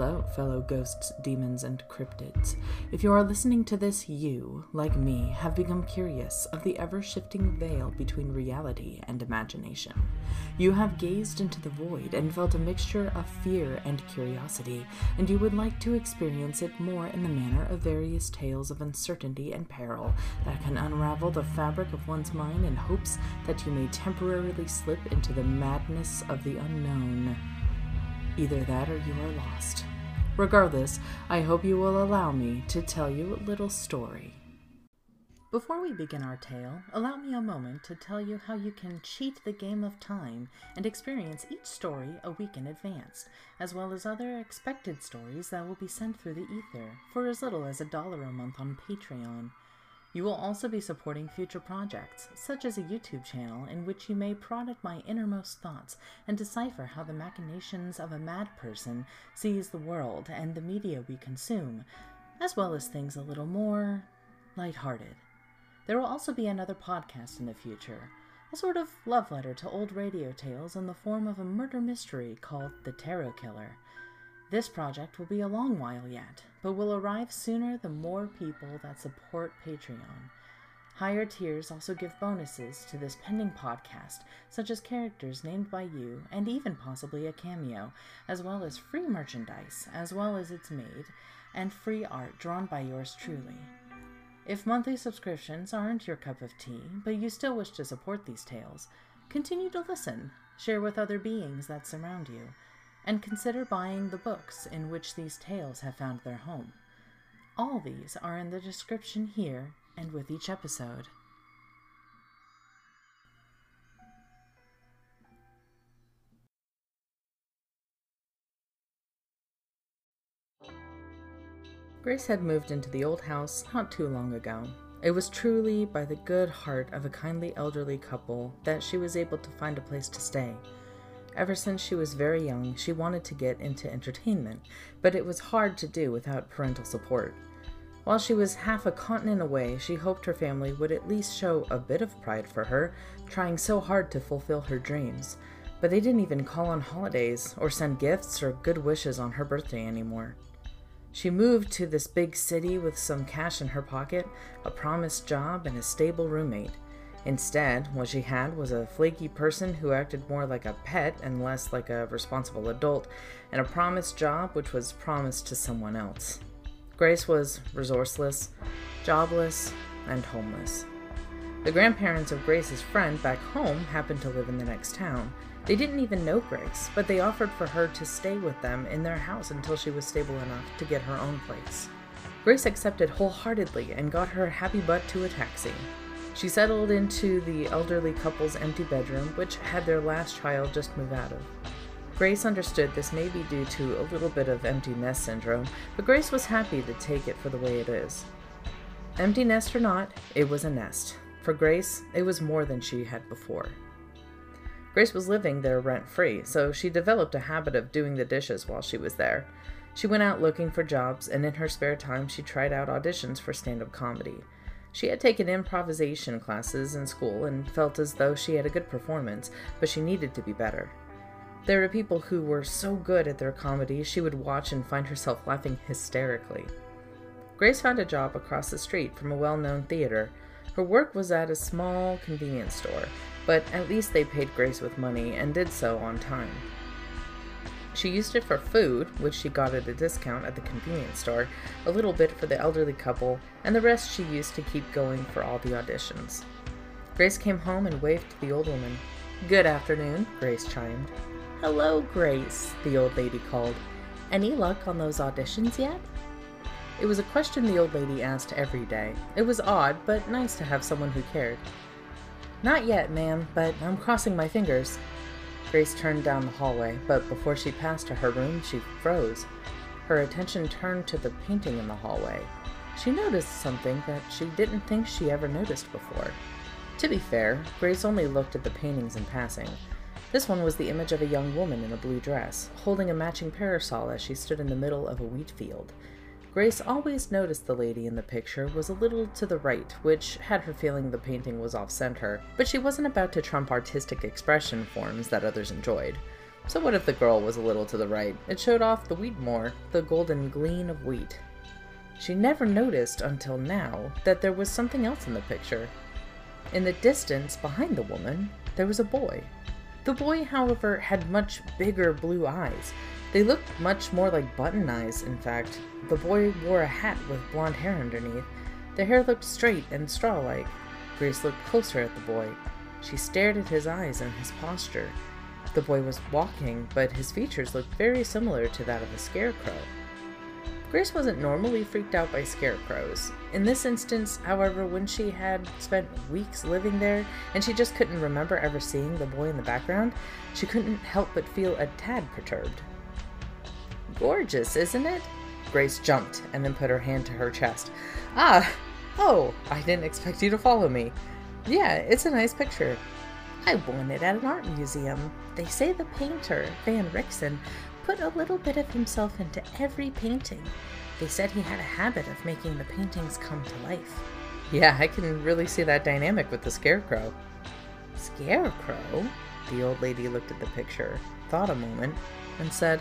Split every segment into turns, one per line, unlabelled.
Hello, fellow ghosts, demons, and cryptids. If you are listening to this, you, like me, have become curious of the ever shifting veil between reality and imagination. You have gazed into the void and felt a mixture of fear and curiosity, and you would like to experience it more in the manner of various tales of uncertainty and peril that can unravel the fabric of one's mind in hopes that you may temporarily slip into the madness of the unknown. Either that or you are lost. Regardless, I hope you will allow me to tell you a little story. Before we begin our tale, allow me a moment to tell you how you can cheat the game of time and experience each story a week in advance, as well as other expected stories that will be sent through the ether for as little as a dollar a month on Patreon. You will also be supporting future projects, such as a YouTube channel in which you may prod at my innermost thoughts and decipher how the machinations of a mad person sees the world and the media we consume, as well as things a little more lighthearted. There will also be another podcast in the future, a sort of love letter to old radio tales in the form of a murder mystery called The Tarot Killer. This project will be a long while yet, but will arrive sooner the more people that support Patreon. Higher tiers also give bonuses to this pending podcast, such as characters named by you and even possibly a cameo, as well as free merchandise, as well as its made, and free art drawn by yours truly. If monthly subscriptions aren't your cup of tea, but you still wish to support these tales, continue to listen, share with other beings that surround you and consider buying the books in which these tales have found their home. All these are in the description here and with each episode. Grace had moved into the old house not too long ago. It was truly by the good heart of a kindly elderly couple that she was able to find a place to stay. Ever since she was very young, she wanted to get into entertainment, but it was hard to do without parental support. While she was half a continent away, she hoped her family would at least show a bit of pride for her, trying so hard to fulfill her dreams. But they didn't even call on holidays, or send gifts or good wishes on her birthday anymore. She moved to this big city with some cash in her pocket, a promised job, and a stable roommate. Instead, what she had was a flaky person who acted more like a pet and less like a responsible adult, and a promised job which was promised to someone else. Grace was resourceless, jobless, and homeless. The grandparents of Grace's friend back home happened to live in the next town. They didn't even know Grace, but they offered for her to stay with them in their house until she was stable enough to get her own place. Grace accepted wholeheartedly and got her happy butt to a taxi. She settled into the elderly couple's empty bedroom, which had their last child just move out of. Grace understood this may be due to a little bit of empty nest syndrome, but Grace was happy to take it for the way it is. Empty nest or not, it was a nest. For Grace, it was more than she had before. Grace was living there rent free, so she developed a habit of doing the dishes while she was there. She went out looking for jobs, and in her spare time, she tried out auditions for stand up comedy. She had taken improvisation classes in school and felt as though she had a good performance, but she needed to be better. There were people who were so good at their comedy she would watch and find herself laughing hysterically. Grace found a job across the street from a well known theater. Her work was at a small convenience store, but at least they paid Grace with money and did so on time. She used it for food, which she got at a discount at the convenience store, a little bit for the elderly couple, and the rest she used to keep going for all the auditions. Grace came home and waved to the old woman. Good afternoon, Grace chimed. Hello, Grace, the old lady called. Any luck on those auditions yet? It was a question the old lady asked every day. It was odd, but nice to have someone who cared. Not yet, ma'am, but I'm crossing my fingers. Grace turned down the hallway, but before she passed to her room, she froze. Her attention turned to the painting in the hallway. She noticed something that she didn't think she ever noticed before. To be fair, Grace only looked at the paintings in passing. This one was the image of a young woman in a blue dress, holding a matching parasol as she stood in the middle of a wheat field. Grace always noticed the lady in the picture was a little to the right, which had her feeling the painting was off center, but she wasn't about to trump artistic expression forms that others enjoyed. So what if the girl was a little to the right? It showed off the wheat more, the golden gleam of wheat. She never noticed until now that there was something else in the picture. In the distance, behind the woman, there was a boy. The boy, however, had much bigger blue eyes. They looked much more like button eyes, in fact. The boy wore a hat with blonde hair underneath. The hair looked straight and straw like. Grace looked closer at the boy. She stared at his eyes and his posture. The boy was walking, but his features looked very similar to that of a scarecrow. Grace wasn't normally freaked out by scarecrows. In this instance, however, when she had spent weeks living there and she just couldn't remember ever seeing the boy in the background, she couldn't help but feel a tad perturbed. Gorgeous, isn't it? Grace jumped and then put her hand to her chest. Ah! Oh, I didn't expect you to follow me. Yeah, it's a nice picture. I won it at an art museum. They say the painter, Van Rixen, put a little bit of himself into every painting. They said he had a habit of making the paintings come to life. Yeah, I can really see that dynamic with the scarecrow. Scarecrow? The old lady looked at the picture, thought a moment, and said,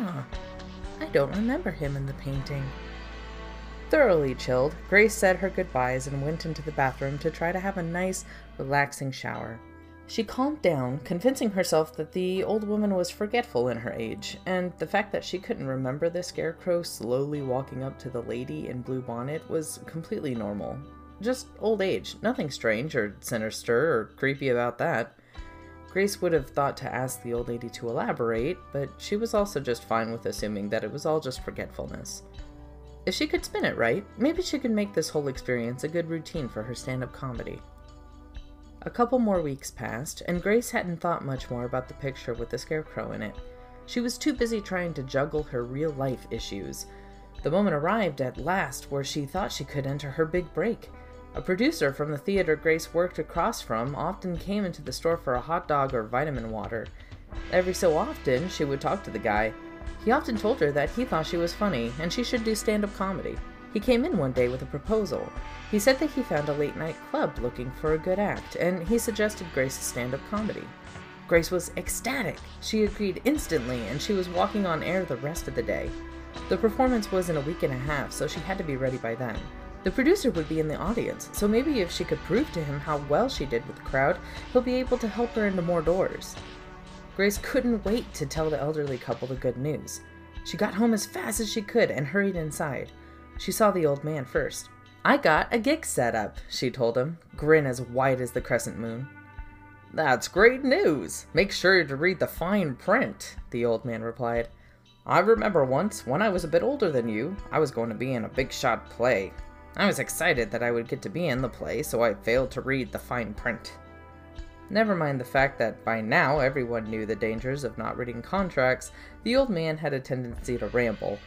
Huh, I don't remember him in the painting. Thoroughly chilled, Grace said her goodbyes and went into the bathroom to try to have a nice, relaxing shower. She calmed down, convincing herself that the old woman was forgetful in her age, and the fact that she couldn't remember the scarecrow slowly walking up to the lady in blue bonnet was completely normal. Just old age, nothing strange or sinister or creepy about that. Grace would have thought to ask the old lady to elaborate, but she was also just fine with assuming that it was all just forgetfulness. If she could spin it right, maybe she could make this whole experience a good routine for her stand up comedy. A couple more weeks passed, and Grace hadn't thought much more about the picture with the scarecrow in it. She was too busy trying to juggle her real life issues. The moment arrived at last where she thought she could enter her big break. A producer from the theater Grace worked across from often came into the store for a hot dog or vitamin water. Every so often, she would talk to the guy. He often told her that he thought she was funny and she should do stand up comedy. He came in one day with a proposal. He said that he found a late night club looking for a good act, and he suggested Grace stand up comedy. Grace was ecstatic. She agreed instantly, and she was walking on air the rest of the day. The performance was in a week and a half, so she had to be ready by then. The producer would be in the audience, so maybe if she could prove to him how well she did with the crowd, he'll be able to help her into more doors. Grace couldn't wait to tell the elderly couple the good news. She got home as fast as she could and hurried inside. She saw the old man first. I got a gig set up, she told him, grin as wide as the crescent moon. That's great news. Make sure to read the fine print, the old man replied. I remember once, when I was a bit older than you, I was going to be in a big shot play. I was excited that I would get to be in the play, so I failed to read the fine print. Never mind the fact that by now everyone knew the dangers of not reading contracts, the old man had a tendency to ramble,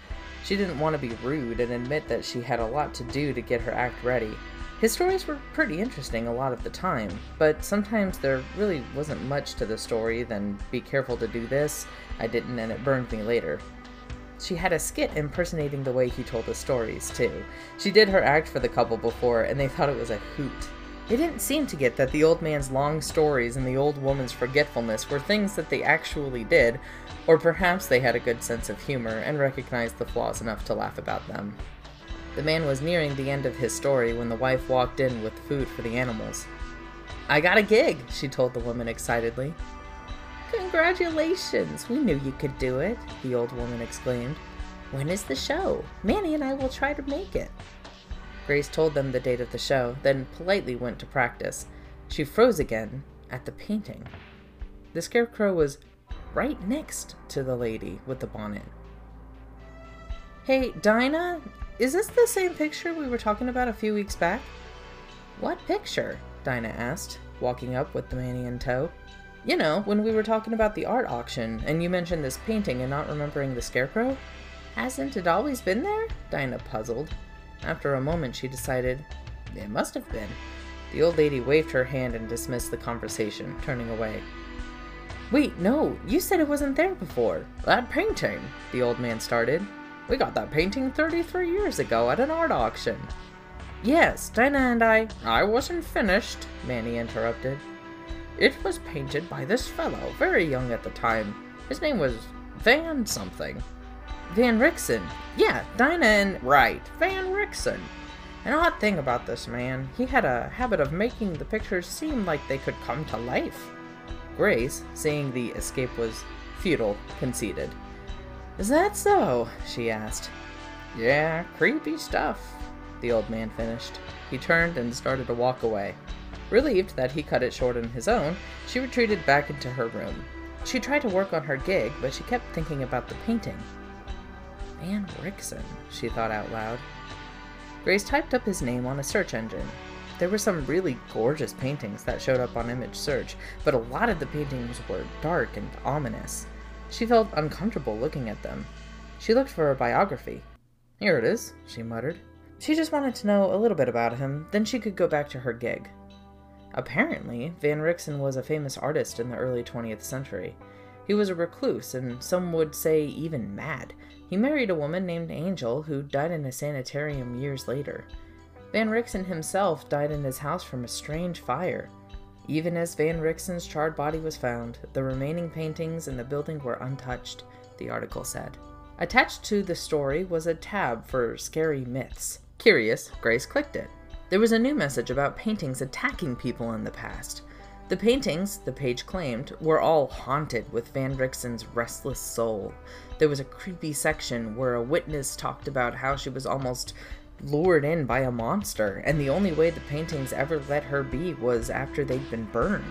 she didn't want to be rude and admit that she had a lot to do to get her act ready. His stories were pretty interesting a lot of the time, but sometimes there really wasn't much to the story than be careful to do this, I didn't, and it burned me later. She had a skit impersonating the way he told the stories, too. She did her act for the couple before, and they thought it was a hoot. They didn't seem to get that the old man's long stories and the old woman's forgetfulness were things that they actually did, or perhaps they had a good sense of humor and recognized the flaws enough to laugh about them. The man was nearing the end of his story when the wife walked in with food for the animals. I got a gig, she told the woman excitedly. Congratulations! We knew you could do it, the old woman exclaimed. When is the show? Manny and I will try to make it. Grace told them the date of the show, then politely went to practice. She froze again at the painting. The scarecrow was right next to the lady with the bonnet. Hey, Dinah, is this the same picture we were talking about a few weeks back? What picture? Dinah asked, walking up with the Manny in tow. You know, when we were talking about the art auction and you mentioned this painting and not remembering the scarecrow? Hasn't it always been there? Dinah puzzled. After a moment, she decided, it must have been. The old lady waved her hand and dismissed the conversation, turning away. Wait, no, you said it wasn't there before. That painting, the old man started. We got that painting 33 years ago at an art auction. Yes, Dinah and I. I wasn't finished, Manny interrupted. It was painted by this fellow, very young at the time. His name was Van something. Van Rixen. Yeah, Dinah and. Right, Van Rixen. An odd thing about this man, he had a habit of making the pictures seem like they could come to life. Grace, seeing the escape was futile, conceded. Is that so? she asked. Yeah, creepy stuff, the old man finished. He turned and started to walk away. Relieved that he cut it short on his own, she retreated back into her room. She tried to work on her gig, but she kept thinking about the painting. Van Rickson, she thought out loud. Grace typed up his name on a search engine. There were some really gorgeous paintings that showed up on image search, but a lot of the paintings were dark and ominous. She felt uncomfortable looking at them. She looked for a biography. Here it is, she muttered. She just wanted to know a little bit about him, then she could go back to her gig. Apparently, Van Rickson was a famous artist in the early 20th century. He was a recluse, and some would say even mad. He married a woman named Angel, who died in a sanitarium years later. Van Rickson himself died in his house from a strange fire. Even as Van Rickson's charred body was found, the remaining paintings in the building were untouched, the article said. Attached to the story was a tab for scary myths. Curious, Grace clicked it. There was a new message about paintings attacking people in the past. The paintings, the page claimed, were all haunted with Van Rickson's restless soul. There was a creepy section where a witness talked about how she was almost lured in by a monster, and the only way the paintings ever let her be was after they'd been burned.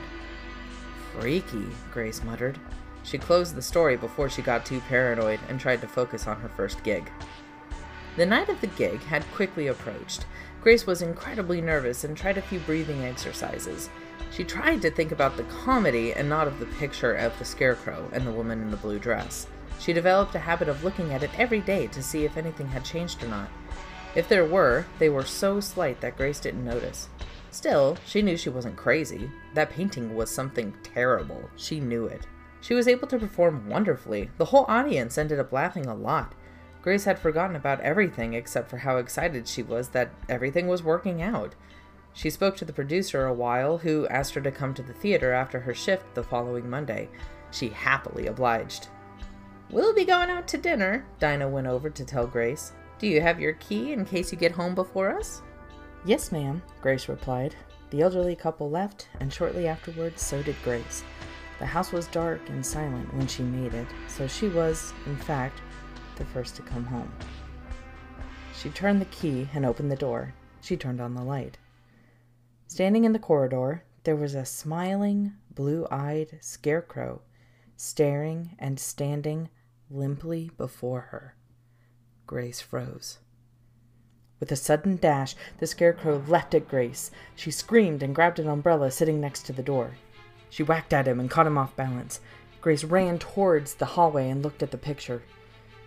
Freaky, Grace muttered. She closed the story before she got too paranoid and tried to focus on her first gig. The night of the gig had quickly approached. Grace was incredibly nervous and tried a few breathing exercises. She tried to think about the comedy and not of the picture of the scarecrow and the woman in the blue dress. She developed a habit of looking at it every day to see if anything had changed or not. If there were, they were so slight that Grace didn't notice. Still, she knew she wasn't crazy. That painting was something terrible. She knew it. She was able to perform wonderfully. The whole audience ended up laughing a lot. Grace had forgotten about everything except for how excited she was that everything was working out. She spoke to the producer a while, who asked her to come to the theater after her shift the following Monday. She happily obliged. We'll be going out to dinner, Dinah went over to tell Grace. Do you have your key in case you get home before us? Yes, ma'am, Grace replied. The elderly couple left, and shortly afterwards so did Grace. The house was dark and silent when she made it, so she was, in fact, the first to come home. She turned the key and opened the door. She turned on the light. Standing in the corridor, there was a smiling, blue eyed scarecrow staring and standing limply before her. Grace froze. With a sudden dash, the scarecrow leapt at Grace. She screamed and grabbed an umbrella sitting next to the door. She whacked at him and caught him off balance. Grace ran towards the hallway and looked at the picture.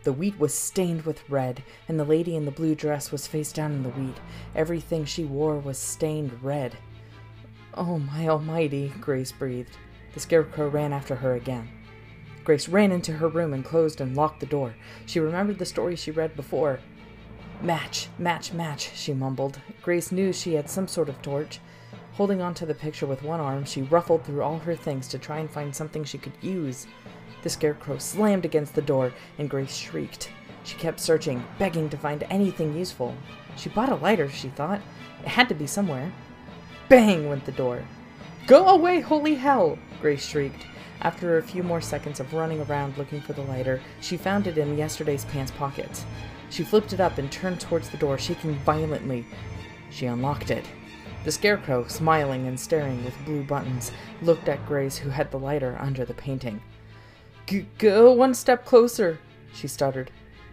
The wheat was stained with red, and the lady in the blue dress was face down in the wheat. Everything she wore was stained red. Oh, my almighty, Grace breathed. The scarecrow ran after her again. Grace ran into her room and closed and locked the door. She remembered the story she read before. Match, match, match, she mumbled. Grace knew she had some sort of torch. Holding onto the picture with one arm, she ruffled through all her things to try and find something she could use. The scarecrow slammed against the door, and Grace shrieked. She kept searching, begging to find anything useful. She bought a lighter, she thought. It had to be somewhere. Bang went the door. Go away, holy hell! Grace shrieked. After a few more seconds of running around looking for the lighter, she found it in yesterday's pants pocket. She flipped it up and turned towards the door, shaking violently. She unlocked it. The scarecrow, smiling and staring with blue buttons, looked at Grace, who had the lighter under the painting. Go one step closer, she stuttered,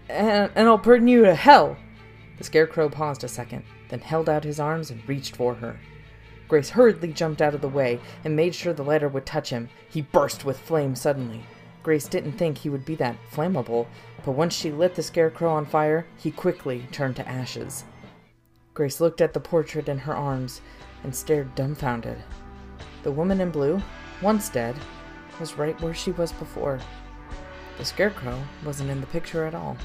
and, and I'll burn you to hell. The scarecrow paused a second, then held out his arms and reached for her. Grace hurriedly jumped out of the way and made sure the lighter would touch him. He burst with flame suddenly. Grace didn't think he would be that flammable, but once she lit the scarecrow on fire, he quickly turned to ashes. Grace looked at the portrait in her arms and stared dumbfounded. The woman in blue, once dead, was right where she was before. The scarecrow wasn't in the picture at all.